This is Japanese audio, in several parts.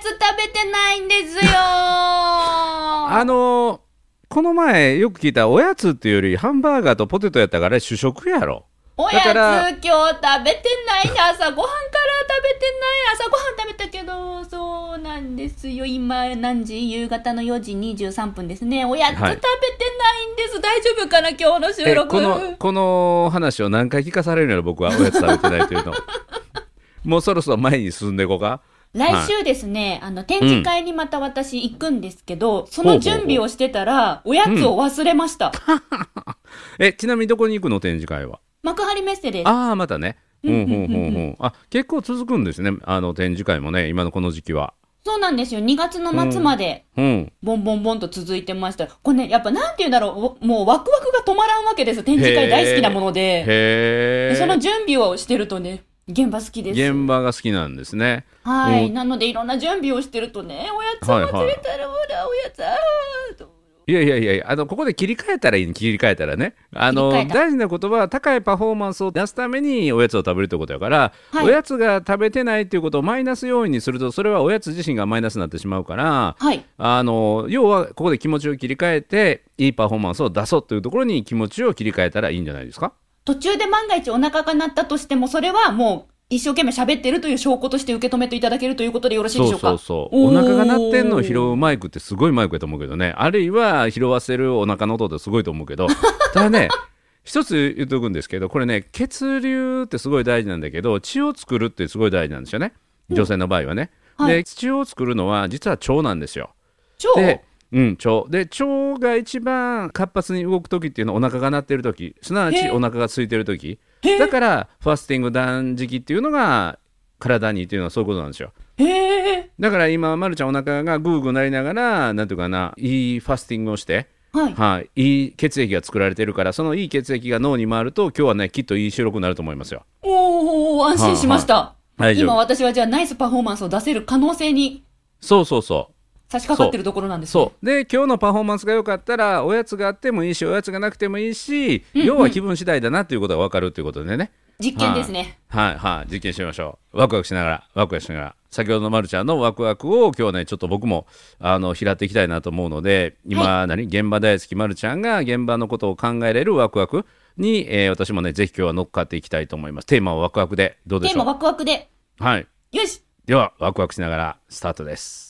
つ食べてないんですよ。あのーこの前よく聞いたおやつっていうよりハンバーガーとポテトやったから主食やろ。おやつ今日食べてない。ね朝ごはんから食べてない。朝ごはん食べたけどそうなんですよ。今何時夕方の4時23分ですね。おやつ食べてないんです、大丈夫かな今日の収え録このこの話を何回聞かされるのよ僕は。おやつ食べてないというの。もうそろそろ前に進んでいこうか来週ですね、あの展示会にまた私行くんですけど、その準備をしてたらおやつを忘れました、えちなみにどこに行くの展示会は？幕張メッセです。ああまたね。うんうんうんうん。うんうんうんあ結構続くんですねあの展示会もね今のこの時期は。そうなんですよ。2月の末まで、うん。ボンボンボンと続いてました。これね、やっぱなんて言うんだろう、もうワクワクが止まらんわけです。展示会大好きなもので。へえでその準備をしてるとね、現場好きです。現場が好きなんですね。はい、う。んなのでいろんな準備をしてるとね、おやつを忘れたら、ほら、おやつ。いやいやいやあのここで切り替えたらいいに切り替えたらね。あの大事なことは高いパフォーマンスを出すためにおやつを食べるということやから、はい。おやつが食べてないっていうことをマイナス要因にするとそれはおやつ自身がマイナスになってしまうからはい。あの要はここで気持ちを切り替えていいパフォーマンスを出そうというところに気持ちを切り替えたらいいんじゃないですか？途中で万が一お腹が鳴ったとしても、それはもう、一生懸命喋ってるという証拠として受け止めていただけるということでよろしいでしょうか？お腹が鳴ってんのを拾うマイクってすごいマイクやと思うけどね。あるいは拾わせるお腹の音ってすごいと思うけど。ただね一つ言っとくんですけどこれね血流ってすごい大事なんだけど血を作るってすごい大事なんですよね。女性の場合はね、はい。で血を作るのは実は腸なんですよ。超でうん、腸。で腸が一番活発に動く時っていうのはお腹が鳴ってる時。すなわちお腹が空いてる時。だからファスティング断食っていうのが体にっていうのはそういうことなんですよ。へえ。だから今、ま、るちゃんお腹がグーグーなりながらなんていうかないいファスティングをして、はい。はい、いい血液が作られてるからそのいい血液が脳に回ると今日はねきっといい収録になると思いますよ。おー、安心しました。大丈夫。今私はじゃあナイスパフォーマンスを出せる可能性に。そうそうそう差し掛かってるところなんですね。そう。で今日のパフォーマンスが良かったらおやつがあってもいいしおやつがなくてもいいし、うんうん。要は気分次第だなっていうことが分かるっていうことでね。実験ですね。はい。はい。実験してみましょう。ワクワクしながらワクワクしながら。先ほどのまるちゃんのワクワクを今日はねちょっと僕もあの拾っていきたいなと思うので今、何？現場大好きまるちゃんが現場のことを考えれるワクワクに、えー私もねぜひ今日は乗っかっていきたいと思います。テーマはワクワクで。どうでしょう？テーマワクワクで。はい。よし。ではワクワクしながらスタートです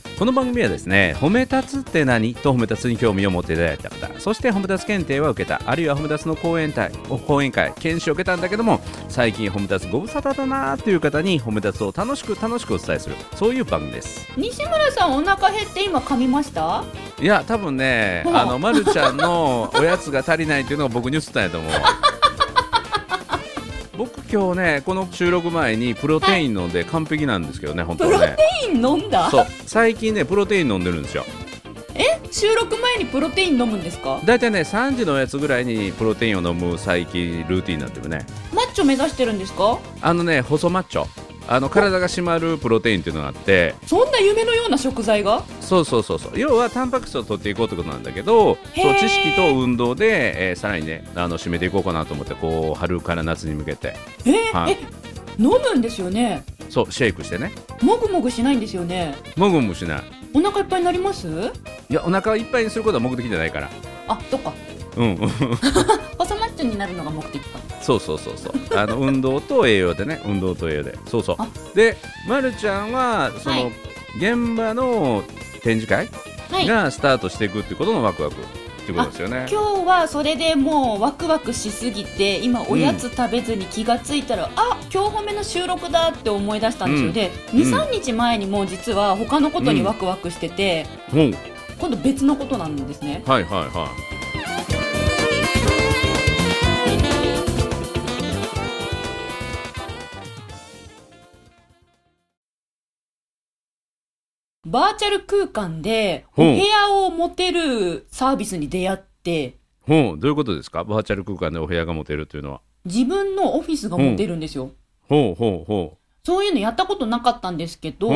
この番組はですね褒め立つって何？と褒め立つに興味を持っていただいた方そして褒め立つ検定は受けたあるいは褒め立つの講演会講演会研修を受けたんだけども最近褒め立つご無沙汰だなーという方に褒め立つを楽しく楽しくお伝えするそういう番組です。西村さんお腹減って今噛みました？いや多分ねう。んあのまるちゃんのおやつが足りないっていうのが僕に映ったんやと思う僕今日ねこの収録前にプロテイン飲んで完璧なんですけどね、本当はね。プロテイン飲んだ？そう。最近ねプロテイン飲んでるんですよ。収録前にプロテイン飲むんですか？大体ね3時のやつぐらいにプロテインを飲む最近ルーティンになってるね。マッチョ目指してるんですか？あのね細マッチョあの体が締まるプロテインっていうのがあってそんな夢のような食材が？そうそうそうそう。要はタンパク質を取っていこうってことなんだけどそう知識と運動で、えーさらにねあの締めていこうかなと思ってこう春から夏に向けて。え？ーはい。え？飲むんですよね？そうシェイクしてね。もぐもぐしないんですよね？もぐもぐしない。お腹いっぱいになります？いやお腹をいっぱいにすることは目的じゃないから。あそっかうん。細マッチョになるのが目的かそうそうそうそう。あの運動と栄養でね。運動と栄養で。そうそう。あ。で、ま、るちゃんはその、はい。現場の展示会はい。がスタートしていくっていうことのワクワクっていうことですよね。今日はそれでもうワクワクしすぎて今おやつ食べずに気がついたら、あ今日褒めの収録だって思い出したんですよ、うん。でうん23日前にもう実は他のことにワクワクしてて、うん、今度別のことなんですね。はいはいはい。バーチャル空間でお部屋を持てるサービスに出会って、ほう。どういうことですか？バーチャル空間でお部屋が持てるというのは。自分のオフィスが持てるんですよ。ほう。ほう。ほそういうのやったことなかったんですけど、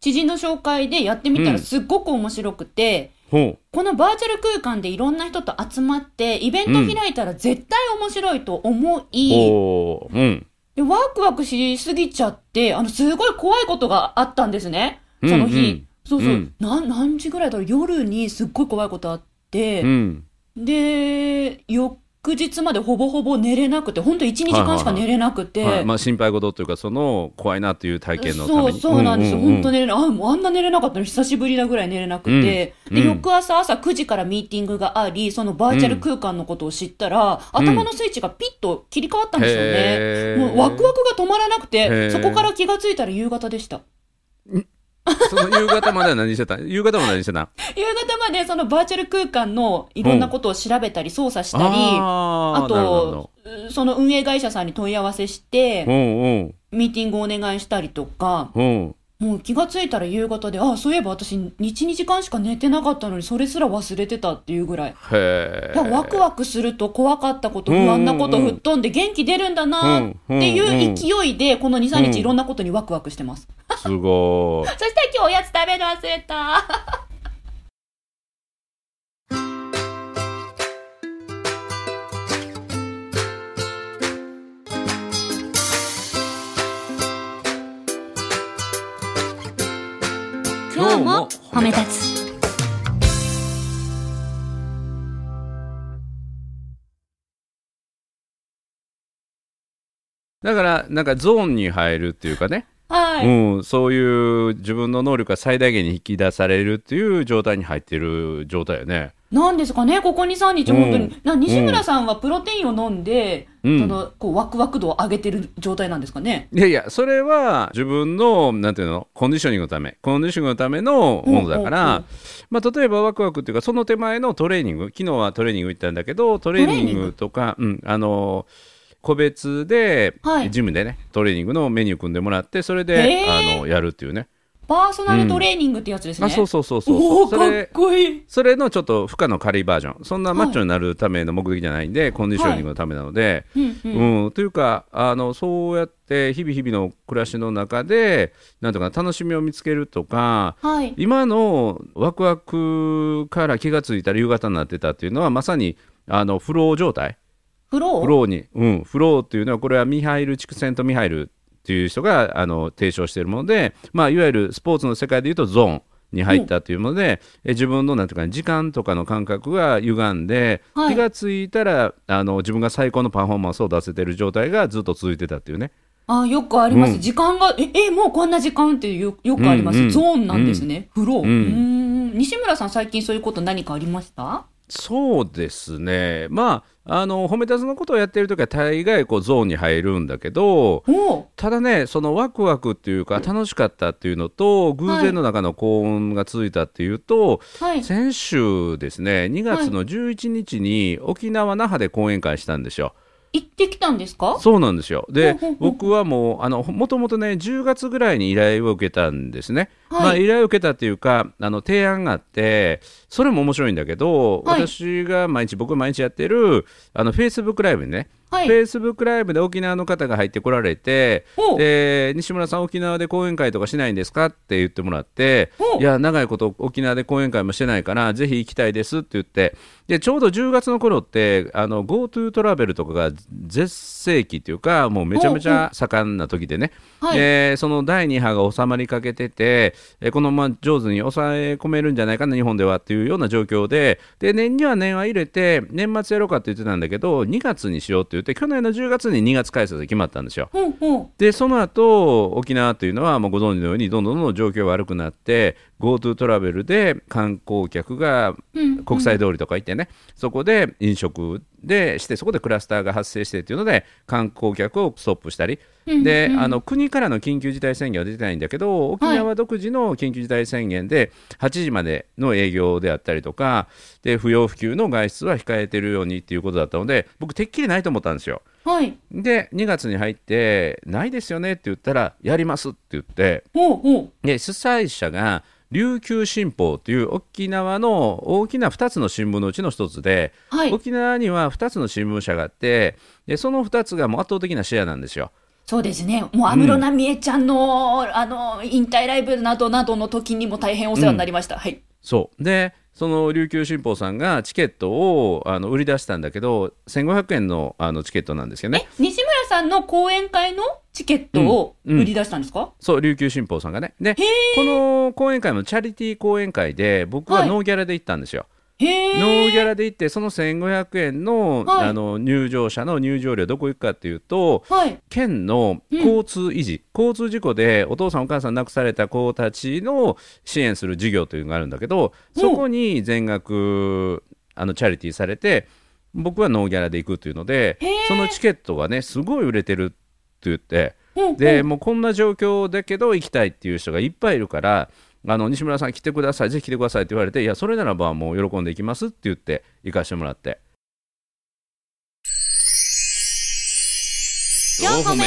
知人の紹介でやってみたうん。らすっごく面白くて、ほこのバーチャル空間でいろんな人と集まって、イベント開いたら絶対面白いと思うい、うん。でワクワクしすぎちゃって、あの、すごい怖いことがあったんですね。その日。うんうん。そうそう、うん。なん。何時ぐらいだろう？夜にすっごい怖いことあって、うん。で、翌日までほぼほぼ寝れなくて、本当1、2時間しか寝れなくて、はいまあ、心配事というかその怖いなという体験のたそうそうなんですよ、うううん本当寝れなあもうあんな寝れなかったの久しぶりなぐらい寝れなくて、うん。うん。で翌朝朝9時からミーティングがありそのバーチャル空間のことを知ったら、頭のスイッチがピッと切り替わったんですよね、へー。もうワクワクが止まらなくへてー。そこから気がついたら夕方でしたその夕方までは何してた？夕方も何してた？夕方までそのバーチャル空間のいろんなことを調べたり操作したり、ああーなるほど。とその運営会社さんに問い合わせして、うんミーティングをお願いしたりとかうん。うんもう気がついたら夕方で、あ、そういえば私、1、2時間しか寝てなかったのに、それすら忘れてたっていうぐらい。へワクワクすると怖かったこと、不安なこと吹っ飛んで元気出るんだなっていう勢いで、この2、3日いろんなことにワクワクしてます。すごい そして今日おやつ食べる忘れた。今日も褒め立つ。だからなんかゾーンに入るっていうかね、はい。うん、そういう自分の能力が最大限に引き出されるっていう状態に入ってる状態よね。なんですかね、ここ2、3日、うん本当に。な西村さんはプロテインを飲んで、うんそのこうワクワク度を上げてる状態なんですかね。いやいや、それは自分の、なんていうの、コンディショニングのため、コンディショニングのためのものだかうんうんうらん、まあ、例えばワクワクっていうか、その手前のトレーニング、昨日はトレーニング行ったんだけど、トレーニングとか、うん、あの、個別で、はいジムでね、トレーニングのメニュー組んでもらって、それで、あの、やるっていうね。パーソナルトレーニングってやつですね。あ、そうそうそうそうそれ、こいい。それのちょっと負荷の軽いバージョン。そんなマッチョになるための目的じゃないんで、コンディショニングのためなので、うんうんうん、というかあのそうやって日々日々の暮らしの中でなんとか楽しみを見つけるとかはい。今のワクワクから気がついたら夕方になってたっていうのはまさにあのフロー状態フロー？フローに、うん、フローっていうのはこれはミハイル・チクセント・ミハイルっていう人があの提唱しているもので、まあ、いわゆるスポーツの世界でいうとゾーンに入ったというもので、え自分のなんていうか時間とかの感覚が歪んで、はい。気がついたらあの自分が最高のパフォーマンスを出せてる状態がずっと続いてたっていうね。あ、よくあります。うん。時間が、え、え、もうこんな時間ってよよくあります、うんうんゾーンなんですね。フロー。うん。西村さん、最近そういうこと何かありました？そうですねまああの褒めたつのことをやってる時は大概こうゾーンに入るんだけどおただねそのワクワクっていうか楽しかったっていうのと偶然の中の幸運が続いたっていうと、はい。先週ですね2月の11日に沖縄那覇で講演会したんですよ。行ってきたんですか？そうなんですよ。で僕はもうあのもともとね10月ぐらいに依頼を受けたんですね、はい。まあ、依頼を受けたっていうかあの提案があってそれも面白いんだけど、はい。私が毎日僕が毎日やってるあのフェイスブックライブにねはい。フェイスブックライブで沖縄の方が入ってこられてで西村さん沖縄で講演会とかしないんですかって言ってもらっていや長いこと沖縄で講演会もしてないからぜひ行きたいですって言ってでちょうど10月の頃ってあの GoTo トラベルとかが絶盛期っていうかもうめちゃめちゃ盛んな時でね、はい。でその第2波が収まりかけててえこのまま上手に抑え込めるんじゃないかな日本ではっていうような状況でで年には年は入れて年末やろうかって言ってたんだけど2月にしようって言って去年の10月に2月開催で決まったんですよ。ほうほう。でその後沖縄というのはもうご存知のようにどんどんどんどん状況が悪くなって GoTo トラベルで観光客がうん国際通りとか行ってね、そこで飲食でしてそこでクラスターが発生してっていうので観光客をストップしたり、うんうんであの国からの緊急事態宣言は出てないんだけど沖縄独自の緊急事態宣言で8時までの営業であったりとかで不要不急の外出は控えてるようにっていうことだったので僕てっきりないと思ったんですよ。はい。で2月に入ってないですよねって言ったらやりますって言って。で主催者が琉球新報という沖縄の大きな2つの新聞のうちの1つで、はい。沖縄には2つの新聞社があってでその2つがもう圧倒的なシェアなんですよ。そうですね。もう安室奈美恵ちゃんの、あの、引退ライブなどなどの時にも大変お世話になりました。はい。そうでその琉球新報さんがチケットをあの売り出したんだけど1500円のあのチケットなんですよね。え、西村さんの講演会のチケットをうんうん。売り出したんですか、そう琉球新報さんがね。でへこの講演会もチャリティー講演会で僕ははい。ノーギャラで行ったんですよ。ノーギャラで行ってその1500円の,、はい。あの入場者の入場料どこ行くかっていうとはい。県の交通維持、交通事故でお父さんお母さん亡くされた子たちの支援する事業というのがあるんだけどそこに全額あのチャリティーされて僕はノーギャラで行くっていうのでそのチケットがねすごい売れてるって言ってうんうん。でもうこんな状況だけど行きたいっていう人がいっぱいいるからあの西村さん来てくださいぜひ来てくださいって言われていやそれならばもう喜んで行きますって言って行かしてもらって。4個目。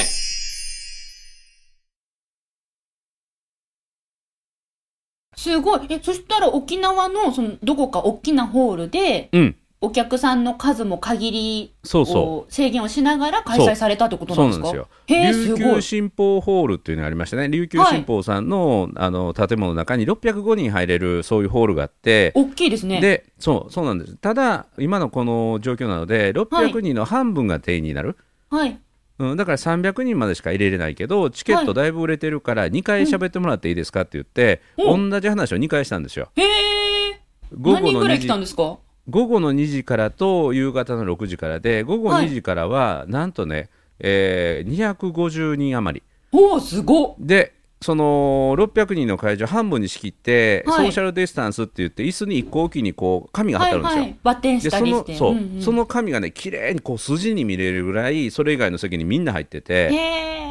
すごい。え、そしたら沖縄の、その、どこか大きなホールで、うんお客さんの数も限りそうそを制限をしながら開催されたってことうそなですか？うんなんですよ。琉。球新報ホールっていうのがありましてね。琉球新報さんの,、あの建物の中に605人入れるそういうホールがあって。大きいですね。でそうそうなんです。ただ今のこの状況なので600人の半分が定員になる、はい。うん、だから300人までしか入れれないけどチケットだいぶ売れてるから2回喋ってもらっていいですかって言って、うん。同じ話を2回したんですよ。へえ。午後の2何人ぐらい来時たんですか？午後の2時からと夕方の6時からで午後はい2時からはなんとね、えー250人余りおお、すごっ。でその600人の会場半分に仕切って、はいソーシャルディスタンスって言って椅子に1個おきにこう紙が貼ってあるんですよ。はい。バッテンしでそたりして。のそう、んんその紙がね綺麗にこう筋に見れるぐらいそれ以外の席にみんな入ってて。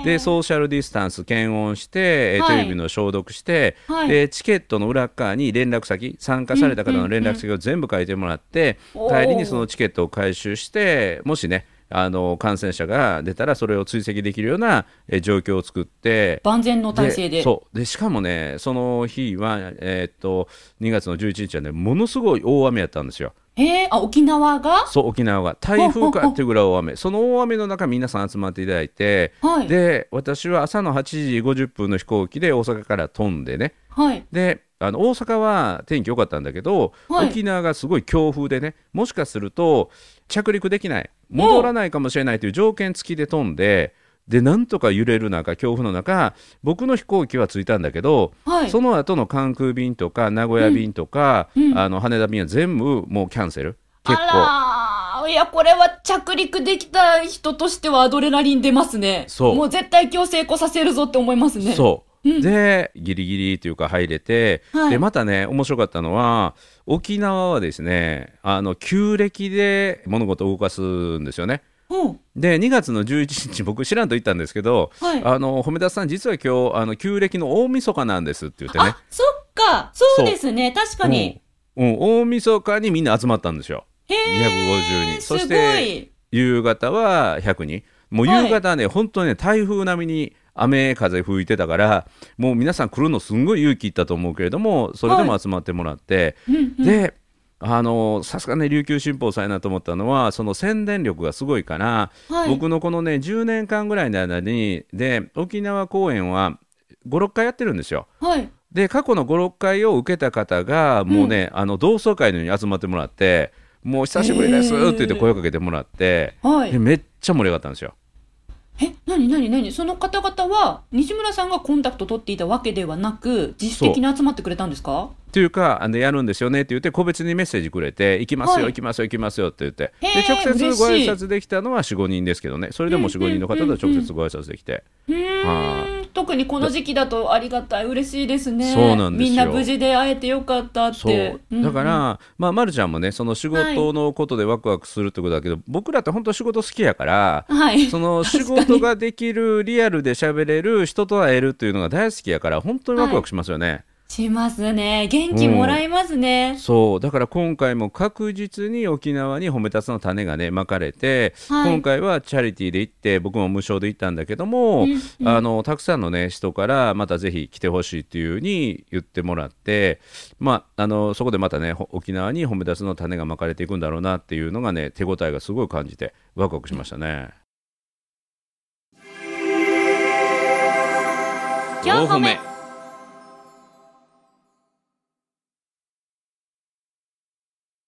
でソーシャルディスタンス検温して、えーはいテレビの消毒して、はいでチケットの裏側に連絡先参加された方の連絡先を全部書いてもらって、うんうんうん帰りにそのチケットを回収してもしねあの感染者が出たらそれを追跡できるような、えー状況を作って万全の体制で。そうでしかもねその日は、えーっと2月の11日はねものすごい大雨やったんですよ。へえ、あ、沖縄が？そう沖縄が台風かっていうぐらい大雨 その大雨の中皆さん集まっていただいて、はい。で私は朝の8時50分の飛行機で大阪から飛んでねはい。であの大阪は天気良かったんだけど、はい沖縄がすごい強風でねもしかすると着陸できない戻らないかもしれないという条件付きで飛んででなんとか揺れる中強風の中僕の飛行機は着いたんだけど、はい。その後の関空便とか名古屋便とか、うんうんあの羽田便は全部もうキャンセル結構。あらーいや、これは着陸できた人としてはアドレナリン出ますね。そうもう絶対今日成功させるぞって思いますね。そう、うんでギリギリというか入れて、はいでまたね面白かったのは沖縄はですねあの旧暦で物事を動かすんですよね。うん。で2月の11日僕知らんと言ったんですけど、はいあの褒めたさん実は今日あの旧暦の大晦日なんですって言ってねあ、そっか。そうですね。確かに。うん、うん大晦日にみんな集まったんですよへ250え。人そしてい。夕方は100人もう夕方はね、本当にね台風並みに雨風吹いてたからもう皆さん来るのすんごい勇気いったと思うけれどもそれでも集まってもらって、うんうんであのさすがね琉球新報さんやなと思ったのはその宣伝力がすごいから、はい僕のこのね10年間ぐらいの間にで沖縄公演は56回やってるんですよ。はい。で過去の56回を受けた方がもうね、あの同窓会のように集まってもらって「もう久しぶりです」って言って声をかけてもらって、はいで。めっちゃ盛り上がったんですよ。え、なになになにその方々は、西村さんがコンタクト取っていたわけではなく、自主的に集まってくれたんですか？っていうかあのやるんですよねって言って個別にメッセージくれて「行きますよ、はい。行きますよ行きますよ」って言って。で直接ご挨拶できたのは45人ですけどね。それでも45人の方と直接ご挨拶できて、うー。ん。特にこの時期だとありがたい、嬉しいですね。そうなんですよみんな無事で会えてよかったって。そうだから、うんうんまあ、ま、るちゃんもねその仕事のことでワクワクするってことだけど、僕らって本当仕事好きやからはい。その仕事ができるリアルで喋れる人と会えるっていうのが大好きやから本当にワクワクしますよね。しますね。元気もらいますね。そうだから今回も確実に沖縄に褒め立つの種がねまかれて、はい今回はチャリティーで行って僕も無償で行ったんだけども、うんうんあのたくさんのね人からまたぜひ来てほしいっていうふうに言ってもらって、まあ、あのそこでまたねほ沖縄に褒め立つの種がまかれていくんだろうなっていうのがね手応えがすごい感じてワクワクしましたね。四歩目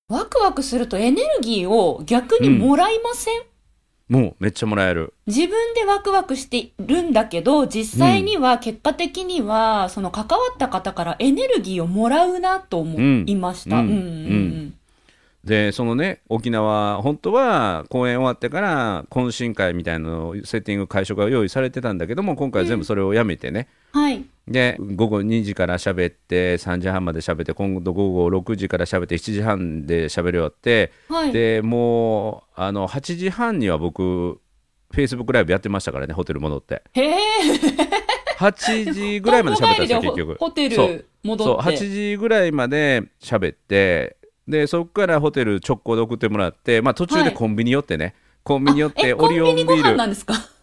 ワクワクするとエネルギーを逆にもらいません、もうめっちゃもらえる。自分でワクワクしてるんだけど、実際には結果的には、その関わった方からエネルギーをもらうなと思いました。ううん。んうんうんでそのね沖縄本当は公演終わってから懇親会みたいなのをセッティング会食が用意されてたんだけども今回は全部それをやめてね、はい。で午後2時から喋って3時半まで喋って今度午後6時から喋って7時半で喋り終わって、はい。でもうあの8時半には僕フェイスブックライブやってましたからねホテル戻ってへえ。8時ぐらいまで喋ったんですよ結局ホテそうル戻そうって。8時ぐらいまで喋ってでそこからホテル直行で送ってもらって、まあ、途中はい。でコンビニ寄ってね、コンビニ寄ってオリオンビール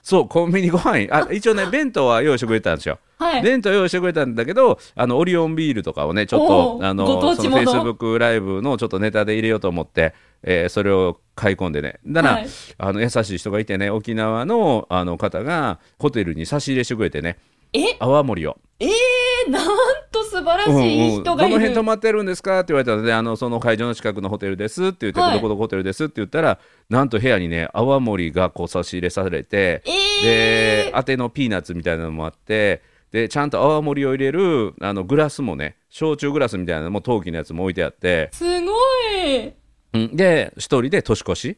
そうコンビニご飯。あ一応ね弁当は用意してくれたんですよ。はい。弁当用意してくれたんだけどあのオリオンビールとかをねちょっおとあのフェイスブックライブのちょっとネタで入れようと思って、えーそれを買い込んでね。だから、はい。あの優しい人がいてね沖縄のあの方がホテルに差し入れしてくれてね。え、泡盛を。えー、なんと素晴らしうんいうん人がいる。どの辺泊まってるんですか？って言われたのであのその会場の近くのホテルですって言って、はいどこどこホテルですって言ったらなんと部屋にね泡盛がこう差し入れされて、えー、で当てのピーナッツみたいなのもあってでちゃんと泡盛を入れるあのグラスもね焼酎グラスみたいなのも陶器のやつも置いてあって、すごい。うんで一人で年越し、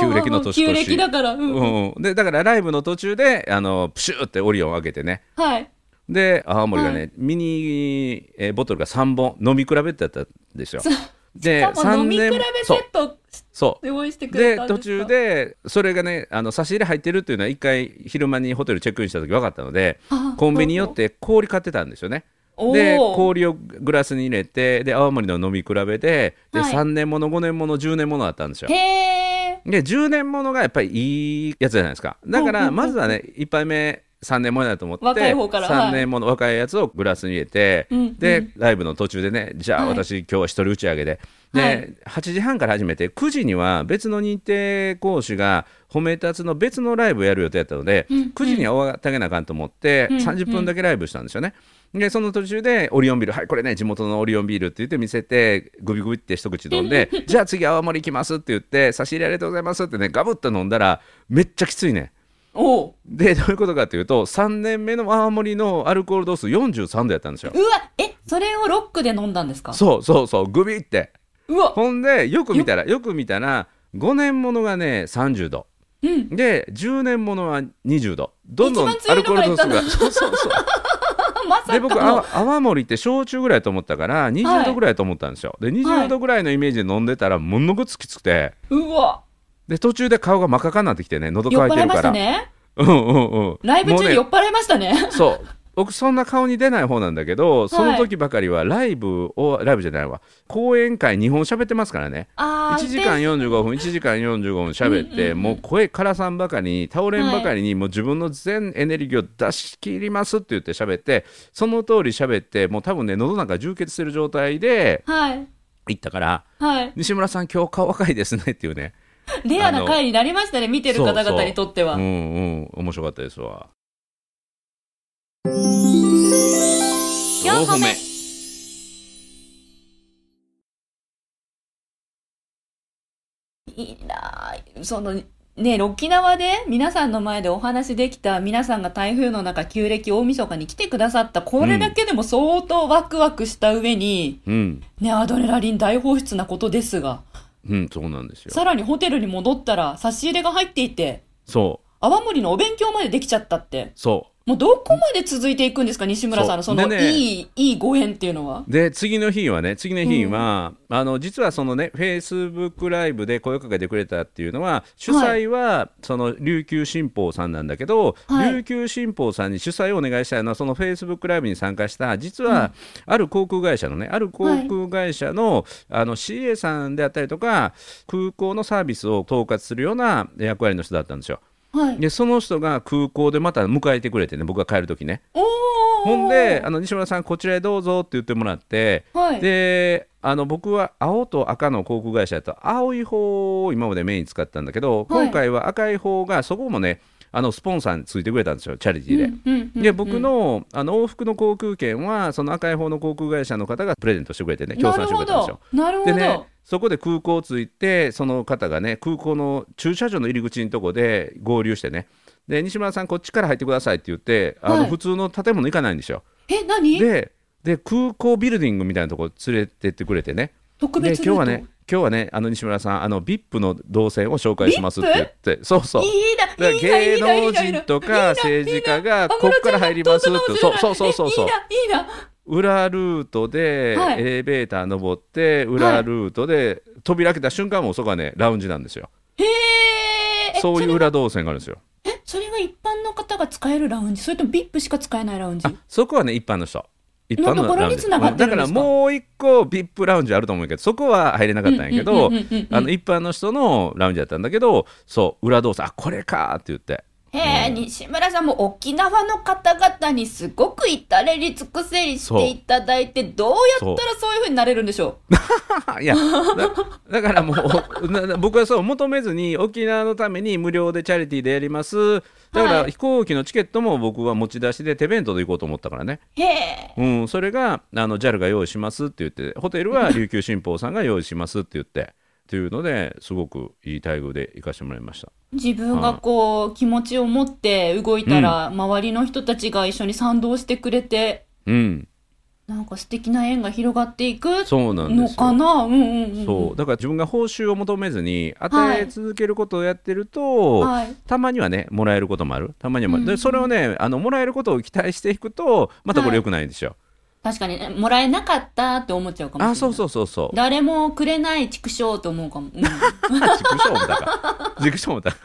旧暦の年越し旧暦だから。うん。うんうんでだからライブの途中であのプシューってオリオンを開けてねはい。で泡盛がね、はミニ、えーボトルが3本飲み比べてやったんですよ。しで飲み比べセそうットそう。用意してくれで途たんですか中でそれがねあの差し入れ入ってるっていうのは一回昼間にホテルチェックインした時分かったのであコンビニ寄って氷買ってたんですよね。で氷をグラスに入れてで泡盛の飲み比べでで、はい。3年もの5年もの10年ものあったんですよ。で10年ものがやっぱりいいやつじゃないですか。だからまずはね1杯目3年ものだと思って若い方からはい。3年もの若いやつをグラスに入れて、うんうん。でライブの途中でねじゃあはい。私、今日は一人打ち上げで。で、はい。8時半から始めて9時には別の認定講師が褒め立つの別のライブをやる予定だったので、うんうん。9時には終わってあげなあかんと思って、うんうん。30分だけライブしたんですよね。でその途中でオリオンビールはいこれね地元のオリオンビールって言って見せてグビグビって一口飲んでじゃあ次泡盛行きますって言って差し入れありがとうございますってねガブッと飲んだらめっちゃきついねおう。でどういうことかというと3年目の泡盛のアルコール度数43度やったんですよ。うわ、え、それをロックで飲んだんですか？そうそうそうグビって。うわ、ほんでよく見たらよく見たら5年ものがね30度。うん。で10年ものは20度。どんどんアルコール度数が。そうそうそう。で僕の。泡泡盛って焼酎ぐらいと思ったから20度ぐらいと思ったんですよ、で20度ぐらいのイメージで飲んでたらものすごくきつくて。うわ、で途中で顔が真っ赤になってきてね喉乾いてるから。したね。うんうんうん。ライブ中に酔もっ払いましたね。うねそう。僕そんな顔に出ない方なんだけどその時ばかりはライブをライブじゃないわ。講演会2本喋ってますからね。あー1時間で45分1時間45分喋って、うんもう声からさんばかりに倒れんばかりに、もう自分の全エネルギーを出し切りますって言って喋ってその通り喋ってもう多分ね喉なんか充血してる状態ではい。行ったからはい。西村さん今日顔若いですねっていうね レアな回になりましたね、見てる方々にとっては。うん。うん。面白かったですわ。4歩目。いいなあその、ね、沖縄で皆さんの前でお話できた皆さんが台風の中、旧暦大晦日に来てくださった、これだけでも相当ワクワクした上に、うん。ね、アドレナリン大放出なことですが、うんそうなんですよ。さらにホテルに戻ったら差し入れが入っていて、そう。泡盛のお勉強までできちゃったって。そうもうどこまで続いていくんですか、西村さんのそのね。いい、いいご縁っていうのは？で次の日はね次の日は、あの実はそのねフェイスブックライブで声をかけてくれたっていうのは主催はその琉球新報さんなんだけど、はい。琉球新報さんに主催をお願いしたいのはそのフェイスブックライブに参加した実は、ある航空会社のねある航空会社の,、あの CA さんであったりとか空港のサービスを統括するような役割の人だったんですよ。はい。でその人が空港でまた迎えてくれてね僕が帰る時ね。ほんであの西村さんこちらへどうぞって言ってもらって、はいであの僕は青と赤の航空会社だと青い方を今までメインに使ったんだけど、はい今回は赤い方がそこもねあのスポンサーについてくれたんですよチャリティーで。うんうんうんで僕のあの往復の航空券はその赤い方の航空会社の方がプレゼントしてくれてね協賛してくれたんですよど。。なるほど。でねそこで空港着いてその方がね空港の駐車場の入り口のとこで合流してねで西村さんこっちから入ってくださいって言ってあの、はい普通の建物行かないんですよ。え、何？でで空港ビルディングみたいなとこ連れてってくれてねで特別ルート？今日はね今日はねあの西村さんあの VIP の動線を紹介しますって言ってそうそう。いいな、だから芸能人とか政治家がこっから入りますってそうそうそうそうそう。いいな。裏ルートではい。エレベーター登って裏ルートで扉開けた瞬間もそこはねラウンジなんですよ。へえ。そういう裏動線があるんですよ。え、それは一般の方が使えるラウンジ？それとも VIP しか使えないラウンジ？あそこはね一般の人一般のラウンジだからもう一個 VIP ラウンジあると思うけどそこは入れなかったんやけど一般の人のラウンジだったんだけどそう裏動線あこれかって言ってへえ、西村さんも沖縄の方々にすごく至れり尽くせりしていただいて、どうやったらそういう風になれるんでしょ いやだだからもう僕はそう求めずに沖縄のために無料でチャリティーでやります。だからはい。飛行機のチケットも僕は持ち出しで手弁当で行こうと思ったからね、う。へえ。うん、それがあの JAL が用意しますって言ってホテルは琉球新報さんが用意しますって言ってっていうのですごくいい待遇で行かせてもらいました自分がこう、気持ちを持って動いたら、周りの人たちが一緒に賛同してくれて、うん。なんか素敵な縁が広がっていくそうなんでのかな？そう。だから自分が報酬を求めずに与え続けることをやってると、はい。たまにはねもらえることもある。たまにはそれをねあのもらえることを期待していくとまたこれ良くないんですよ、確かに、ね、もらえなかったって思っちゃうかもしれない。あそうそうそうそう。誰もくれない畜生と思うかも。うん。畜生もだか畜生もだか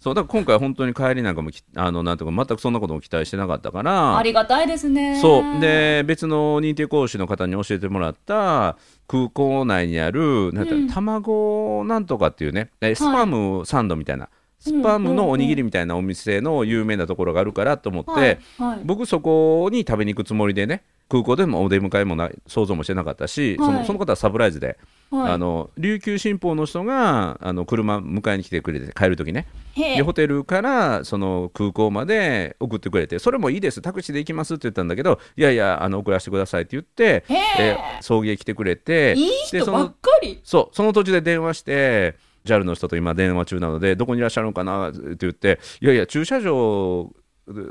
そうだから今回本当に帰りなんかもきあのなんとか全くそんなことも期待してなかったから。ありがたいですね。そう。で別の認定講師の方に教えてもらった空港内にあるなんていうん。卵なんとかっていうねえスパムサンドみたいな、スパムのおにぎりみたいなお店の有名なところがあるからと思って。僕そこに食べに行くつもりでね空港でもお出迎えもない想像もしてなかったし、そはい。のその方はサプライズで、はい。あの琉球新報の人があの車迎えに来てくれて帰る時ね。でホテルからその空港まで送ってくれてそれもいいですタクシーで行きますって言ったんだけどいやいやあの送らせてくださいって言って、へえ。え送迎来てくれていいでその人ばっかり。そうその途中で電話して JAL の人と今電話中なのでどこにいらっしゃるのかなって言っていやいや駐車場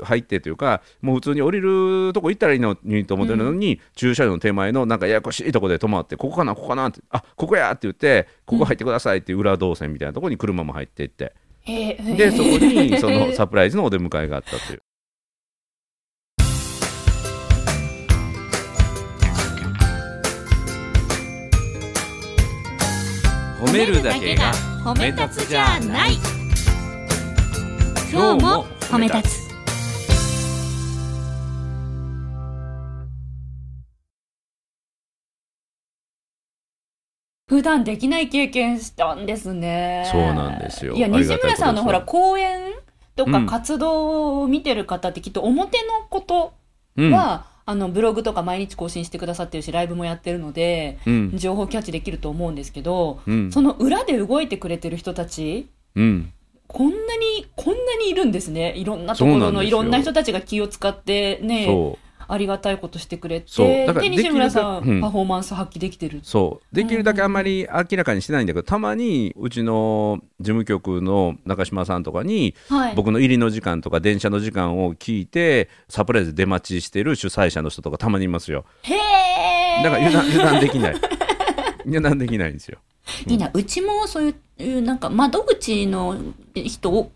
入ってというかもう普通に降りるとこ行ったらいいのにと思ってるのに、駐車場の手前のなんかややこしいとこで止まってここかなここかなってあここやって言ってここ入ってくださいっていう裏動線みたいなところに車も入っていって。へえでそこにそのサプライズのお出迎えがあったという。褒めるだけが褒め立つじゃない。今日も褒め立つ。普段できない経験したんですね。そうなんですよ。いや西村さんのほら講演とうん。か活動を見てる方ってきっと表のことうん。は、あのブログとか毎日更新してくださってるしライブもやってるのでうん。情報キャッチできると思うんですけど、うん。その裏で動いてくれてる人たちうん。こんなにこんなにいるんですね。いろんなところのいろんな人たちが気を使ってねありがたいことしてくれそう。てでだからできる西村さん、うん。パフォーマンス発揮できてる。そう。できるだけあんまり明らかにしてないんだけどたまにうちの事務局の中島さんとかにはい。僕の入りの時間とか電車の時間を聞いてサプライズで出待ちしてる主催者の人とかたまにいますよ。へえだから油断油断できない。油断できないんですよ。いいな。うちもそういうなんか窓口の人を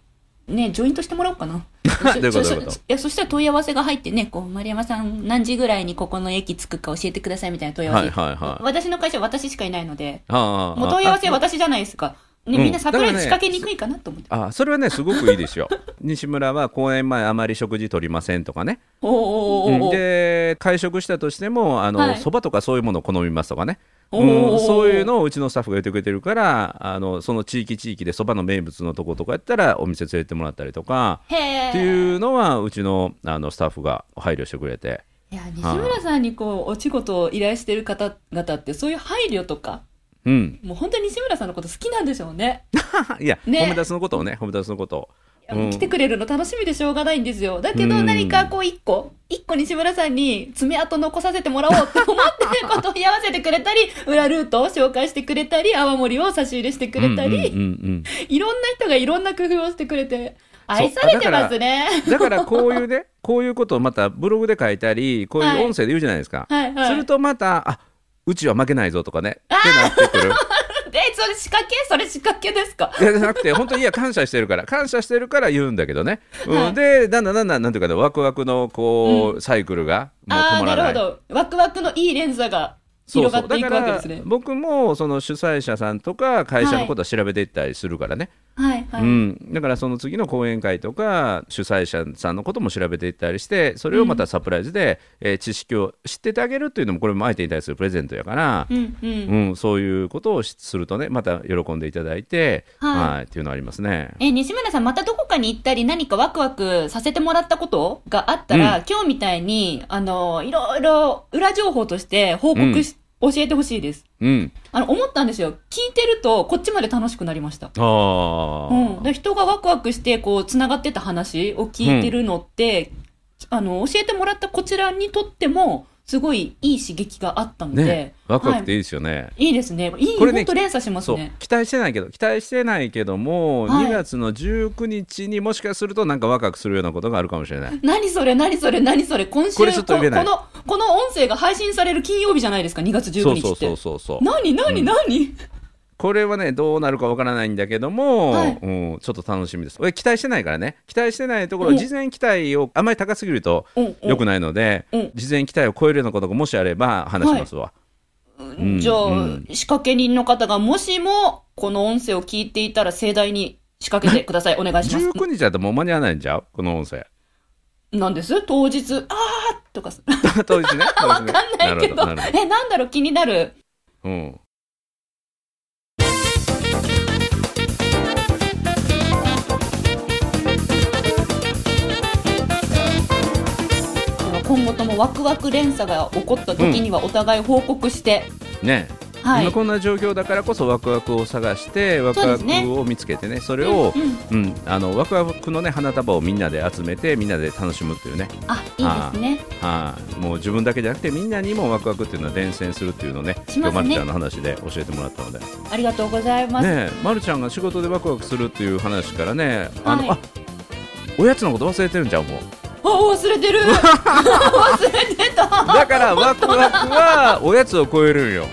ねジョイントしてもらおうかな。どういうこといやそしたら問い合わせが入ってねこう丸山さん何時ぐらいにここの駅着くか教えてくださいみたいな問い合わせ、はいはいはい。私の会社は私しかいないので。もう問い合わせはあ私じゃないですか、ね、うんみんなサプライズ仕掛けにくいかなと思って、あそれはねすごくいいですよ。西村は公演前あまり食事取りませんとかね。おーおーおーおーで会食したとしてもあの、はい。そばとかそういうものを好みますとかね、うん、そういうのをうちのスタッフが言ってくれてるからあのその地域地域でそばの名物のとことかやったらお店連れてもらったりとかっていうのはうちのあのスタッフが配慮してくれて。いや西村さんにこうお仕事を依頼してる方々ってそういう配慮とかうん。もう本当に西村さんのこと好きなんでしょうね。いや、ね。褒め出すのことをね褒め出すのことを来てくれるの楽しみでしょうがないんですよ。だけどうん。何かこう一個一個西村さんに爪痕残させてもらおうと思ってこう問い合わせてくれたり裏ルートを紹介してくれたり泡盛を差し入れしてくれたり、いろんな人がいろんな工夫をしてくれて愛されてますね。だからこういうねこういうことをまたブログで書いたりこういう音声で言うじゃないですか、はいはい。するとまたあうちは負けないぞとかねってなってくる。え それ仕掛け？それ仕掛けですか？いやじゃなくて本当にいや感謝してるから。感謝してるから言うんだけどね、うん。はい。でだんだんだんだんなんていうかねワクワクのこう、サイクルがもう止まらない。なるほど。ワクワクのいい連鎖がそう広がっていそうだからくわけですね。僕もその主催者さんとか会社のことは調べていったりするからね、はいはい、うん、だからその次の講演会とか主催者さんのことも調べていったりしてそれをまたサプライズで、えー知識を知っててあげるっていうのもこれも相手に対するプレゼントやから、うんうん。うんそういうことをしするとねまた喜んでいただいて、はい。はいっていうのはありますね。え西村さんまたどこかに行ったり何かワクワクさせてもらったことがあったら、うん。今日みたいにあのいろいろ裏情報として報告し、教えてほしいです。うん、あの思ったんですよ。聞いてるとこっちまで楽しくなりました。あー。うん、で人がワクワクしてこうつながってた話を聞いてるのって、あの教えてもらったこちらにとってもすごいいい刺激があったので、ねワクワクってはいいですよね。い。いですね。いいこれね連鎖しますね。期待してないけど期待してないけども、はい。2月の19日にもしかするとなんかワクワクするようなことがあるかもしれない。何それ何それ何それ。今週このこの音声が配信される金曜日じゃないですか2月15日って。そうそうそうそうそう。何何何、これはねどうなるかわからないんだけども、はい。うん、ちょっと楽しみです。俺期待してないからね。期待してないとこうん。ろ事前期待をあまり高すぎるとうんうん。良くないので、うん。事前期待を超えるようなことがもしあれば話しますわ、ん。じゃあ、うん。仕掛け人の方がもしもこの音声を聞いていたら盛大に仕掛けてください。お願いします。19日だともう間に合わないんちゃう？この音声。なんです？当日。あーとか。当日ねわ わかんないけど。えなんだろう？気になる。どうん今後ともワクワク連鎖が起こった時にはお互い報告して、ね。はい。今こんな状況だからこそワクワクを探してワクワクを見つけてねそれを、うんうん。あのワクワクのね花束をみんなで集めてみんなで楽しむっていうね。あいいですね。はい、もう自分だけじゃなくてみんなにもワクワクっていうのは伝染するっていうのをね。今日まるちゃんの話で教えてもらったので。ねありがとうございます、えまるちゃんが仕事でワクワクするっていう話からねあの、はい。あおやつのこと忘れてるんじゃんもう。あ忘れてる。忘れてた。だからワクワクはおやつを超えるんよ、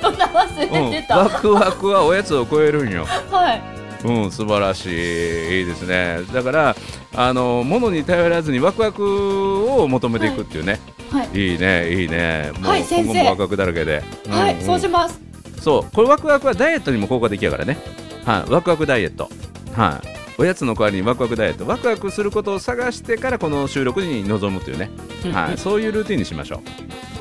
本当だ忘れうんて、た、ワクワクはおやつを超えるんよ。はい。うん素晴らしいいいですね。だからあの物に頼らずにワクワクを求めていくっていうね、はい、い、いねいいね。もうはい今後もワクワクだらけで、はいんん。そうします。そう。これワクワクはダイエットにも効果的やからね、はい、ワクワクダイエット、はい、おやつの代わりにワクワクダイエットワクワクすることを探してからこの収録に臨むというね、うん。はい、そういうルーティンにしましょ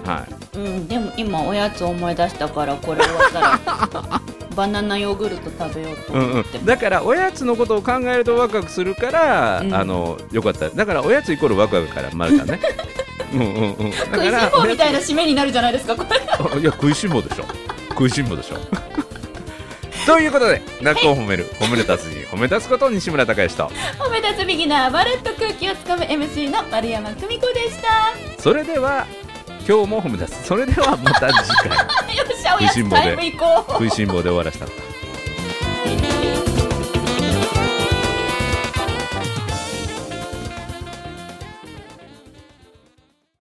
う、はい、うん、でも今おやつ思い出したからこれ終わったら バナナヨーグルト食べようとうんう思って。ん、だからおやつのことを考えるとワクワクするから、うん。あのよかった。だからおやつイコールワクワクからまるかね。うんうんうん。だ食いしん坊みたいな締めになるじゃないですかこれ。あ いや食いしん坊でしょ。食いしん坊でしょということで泣くを褒める褒める達人褒め立つこと西村孝之と。褒め立つビギナーバレット空気をつかむ MC の丸山久美子でした。それでは今日も褒め立つそれではまた次回。よっしゃおやつタイム行こう。食いしん坊で終わらした